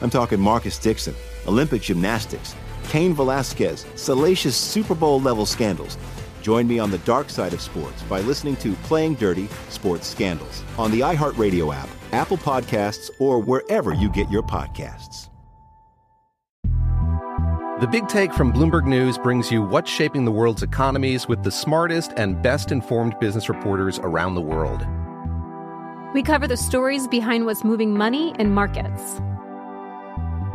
I'm talking Marcus Dixon, Olympic gymnastics, Cain Velasquez, salacious Super Bowl level scandals. Join me on the dark side of sports by listening to Playing Dirty Sports Scandals on the iHeartRadio app, Apple Podcasts, or wherever you get your podcasts. The Big Take from Bloomberg News brings you what's shaping the world's economies with the smartest and best informed business reporters around the world. We cover the stories behind what's moving money and markets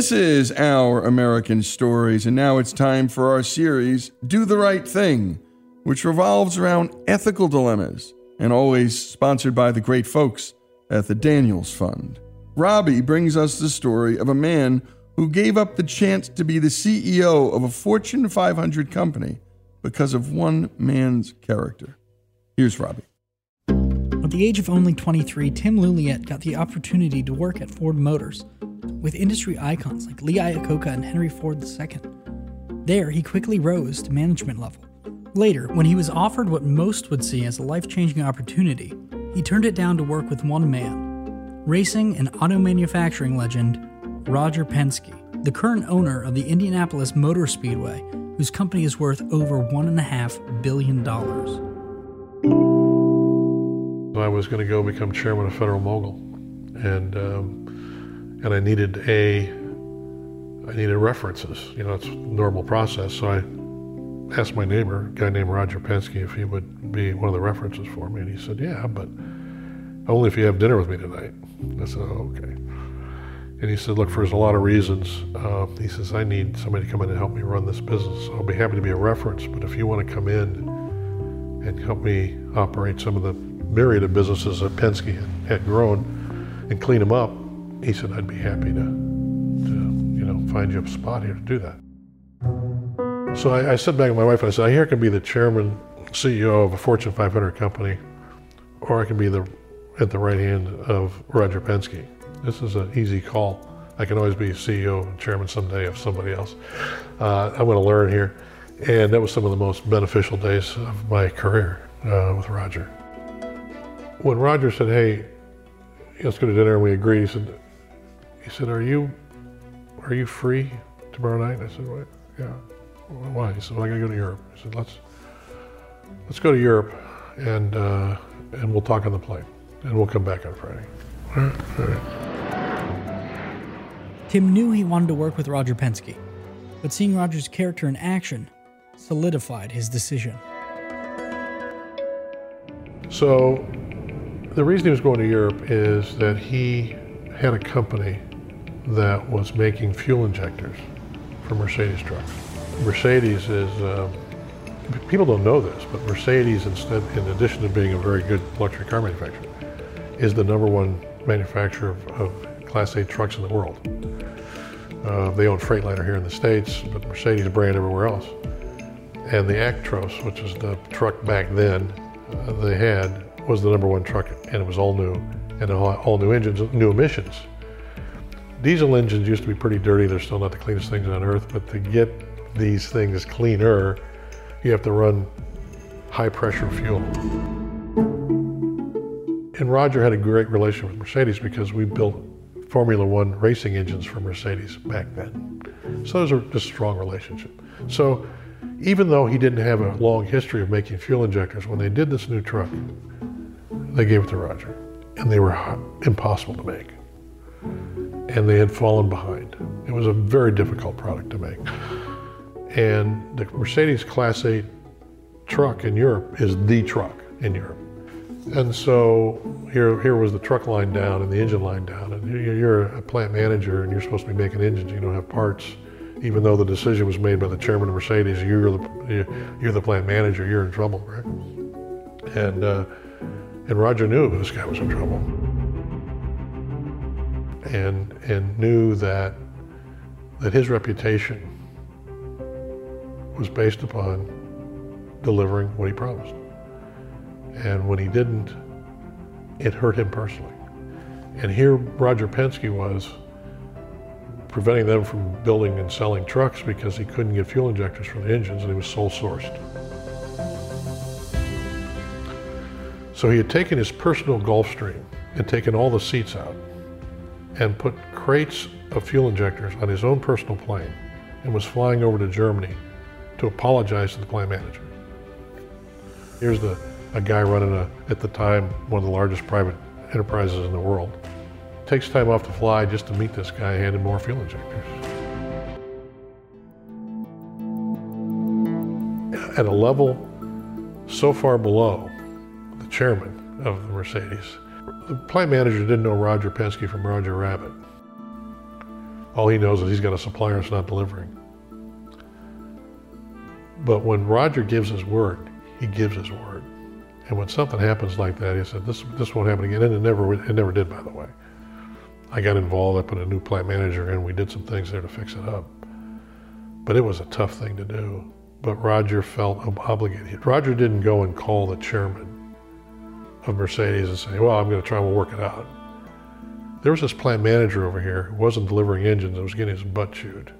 This is Our American Stories, and now it's time for our series, Do the Right Thing, which revolves around ethical dilemmas and always sponsored by the great folks at the Daniels Fund. Robbie brings us the story of a man who gave up the chance to be the CEO of a Fortune 500 company because of one man's character. Here's Robbie. At the age of only 23, Tim Leuliette got the opportunity to work at Ford Motors with industry icons like Lee Iacocca and Henry Ford II. There, he quickly rose to management level. Later, when he was offered what most would see as a life changing opportunity, he turned it down to work with one man racing and auto manufacturing legend Roger Penske, the current owner of the Indianapolis Motor Speedway, whose company is worth over $1.5 billion. I was going to go become chairman of Federal Mogul. And um, and I needed a I needed references. You know, it's normal process. So I asked my neighbor, a guy named Roger Penske, if he would be one of the references for me, and he said, "Yeah, but only if you have dinner with me tonight." I said, oh, "Okay." And he said, "Look, there's a lot of reasons." Uh, he says, "I need somebody to come in and help me run this business. I'll be happy to be a reference, but if you want to come in and help me operate some of the myriad of businesses that Penske had grown and clean them up, he said, I'd be happy to, to you know, find you a spot here to do that. So I, I said back to my wife and I said, I hear I can be the chairman, CEO of a Fortune 500 company, or I can be the at the right hand of Roger Penske. This is an easy call. I can always be CEO and chairman someday of somebody else. Uh, I'm going to learn here. And that was some of the most beneficial days of my career uh, with Roger. When Roger said, hey, let's go to dinner, and we agreed, he said, he said, "Are you, are you free tomorrow night?" I said, "What? Yeah." Why? He said, "Well, I gotta go to Europe." He said, "Let's, let's go to Europe, and uh, and we'll talk on the plane, and we'll come back on Friday." All right. Tim knew he wanted to work with Roger Penske, but seeing Roger's character in action solidified his decision. So, the reason he was going to Europe is that he had a company that was making fuel injectors for Mercedes trucks. Mercedes is uh, people don't know this, but Mercedes, instead, in addition to being a very good luxury car manufacturer, is the number one manufacturer of, of Class 8 trucks in the world. Uh, they own Freightliner here in the States, but Mercedes brand everywhere else. And the Actros, which is the truck back then uh, they had, was the number one truck, and it was all new, and all, all new engines, new emissions. Diesel engines used to be pretty dirty. They're still not the cleanest things on earth, but to get these things cleaner, you have to run high pressure fuel. And Roger had a great relationship with Mercedes because we built Formula One racing engines for Mercedes back then. So those are just a strong relationship. So even though he didn't have a long history of making fuel injectors, when they did this new truck, they gave it to Roger. And they were impossible to make and they had fallen behind. It was a very difficult product to make. And the Mercedes Class 8 truck in Europe is the truck in Europe. And so here, here was the truck line down and the engine line down. And you're a plant manager and you're supposed to be making engines. You don't have parts. Even though the decision was made by the chairman of Mercedes, you're the, you're the plant manager, you're in trouble, right? And, uh, and Roger knew this guy was in trouble and, and knew that, that his reputation was based upon delivering what he promised. And when he didn't, it hurt him personally. And here Roger Penske was preventing them from building and selling trucks because he couldn't get fuel injectors for the engines and he was sole sourced. So he had taken his personal Gulfstream and taken all the seats out and put crates of fuel injectors on his own personal plane and was flying over to Germany to apologize to the plant manager. Here's the, a guy running a, at the time, one of the largest private enterprises in the world. Takes time off to fly just to meet this guy, handed more fuel injectors. At a level so far below the chairman of the Mercedes, the plant manager didn't know Roger Penske from Roger Rabbit. All he knows is he's got a supplier that's not delivering. But when Roger gives his word, he gives his word. And when something happens like that, he said, "This this won't happen again," and it never it never did, by the way. I got involved. I put a new plant manager in. We did some things there to fix it up. But it was a tough thing to do. But Roger felt obligated. Roger didn't go and call the chairman of Mercedes and say, well, I'm going to try and work it out. There was this plant manager over here who wasn't delivering engines and was getting his butt chewed.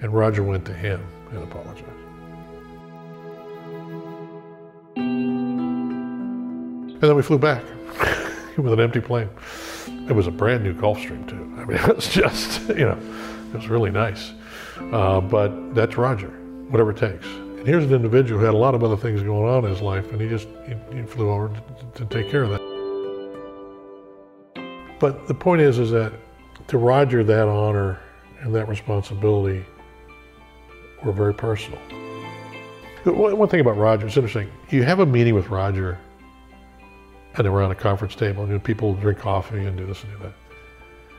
And Roger went to him and apologized. And then we flew back with an empty plane. It was a brand new Gulfstream too. I mean, it was just, you know, it was really nice. Uh, but that's Roger, whatever it takes. And here's an individual who had a lot of other things going on in his life, and he just he, he flew over to, to take care of that. But the point is, is that to Roger, that honor and that responsibility were very personal. One thing about Roger, it's interesting. You have a meeting with Roger and they're around a conference table, and people drink coffee and do this and do that.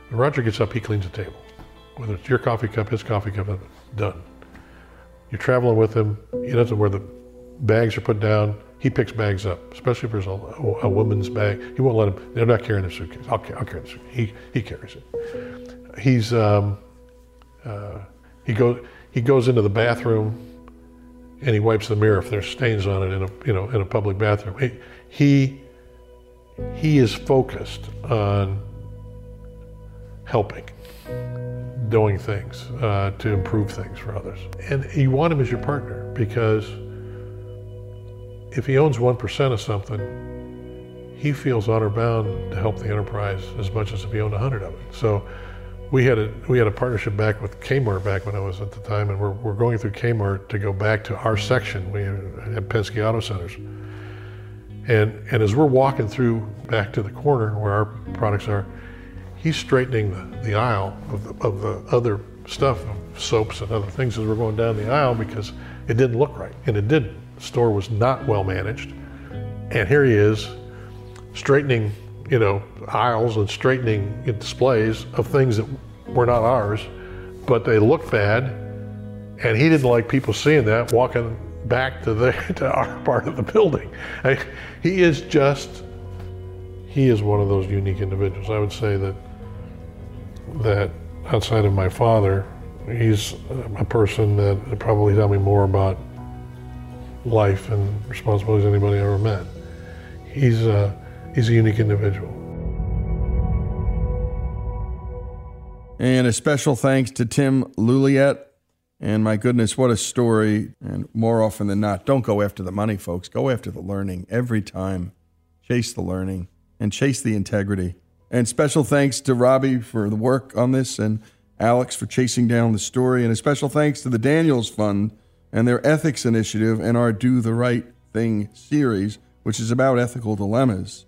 When Roger gets up, he cleans the table. Whether it's your coffee cup, his coffee cup, done. You're traveling with him. He doesn't where the bags are put down. He picks bags up, especially if there's a, a, woman's bag. He won't let them. They're not carrying their suitcase. I'll, I'll carry the suitcase. He he carries it. He's um, uh, he goes he goes into the bathroom and he wipes the mirror if there's stains on it in a you know in a public bathroom. He he, he is focused on helping doing things uh, to improve things for others. And you want him as your partner because if he owns 1% of something, he feels honor bound to help the enterprise as much as if he owned 100 of it. So we had a we had a partnership back with Kmart back when I was at the time, and we're, we're going through Kmart to go back to our section. We had Penske Auto Centers. And, and as we're walking through back to the corner where our products are, he's straightening the, the aisle of the, of the other stuff, of soaps and other things as we're going down the aisle because it didn't look right. And it didn't. The store was not well managed. And here he is straightening, you know, aisles and straightening displays of things that were not ours, but they looked bad. And he didn't like people seeing that, walking back to the to our part of the building. I, he is just he is one of those unique individuals. I would say that that outside of my father, he's a person that probably taught me more about life and responsibilities than anybody I ever met. He's a, he's a unique individual. And a special thanks to Tim Leuliette. And my goodness, what a story. And more often than not, don't go after the money, folks. Go after the learning every time. Chase the learning and chase the integrity. And special thanks to Robbie for the work on this and Alex for chasing down the story. And a special thanks to the Daniels Fund and their ethics initiative and our Do the Right Thing series, which is about ethical dilemmas.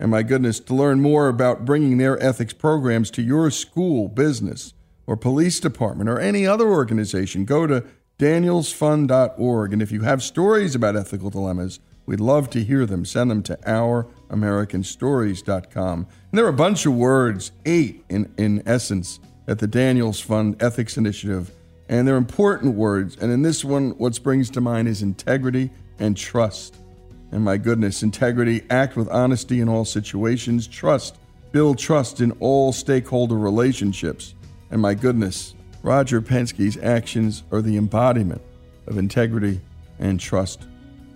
And my goodness, to learn more about bringing their ethics programs to your school, business, or police department, or any other organization, go to danielsfund.org. And if you have stories about ethical dilemmas, we'd love to hear them. Send them to ouramericanstories.com. And there are a bunch of words, eight in, in essence, at the Daniels Fund Ethics Initiative. And they're important words. And in this one, what springs to mind is integrity and trust. And my goodness, integrity, act with honesty in all situations, trust, build trust in all stakeholder relationships. And my goodness, Roger Penske's actions are the embodiment of integrity and trust,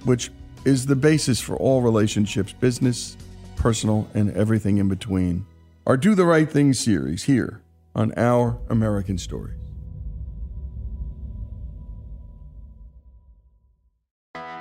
which is the basis for all relationships, business, personal, and everything in between. Our Do the Right Thing series here on Our American Story.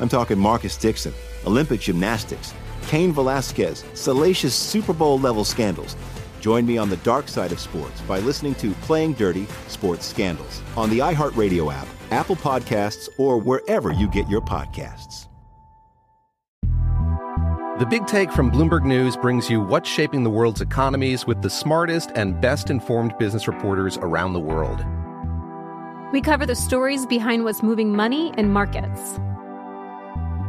I'm talking Marcus Dixon, Olympic gymnastics, Cain Velasquez, salacious Super Bowl level scandals. Join me on the dark side of sports by listening to Playing Dirty Sports Scandals on the iHeartRadio app, Apple Podcasts, or wherever you get your podcasts. The Big Take from Bloomberg News brings you what's shaping the world's economies with the smartest and best informed business reporters around the world. We cover the stories behind what's moving money and markets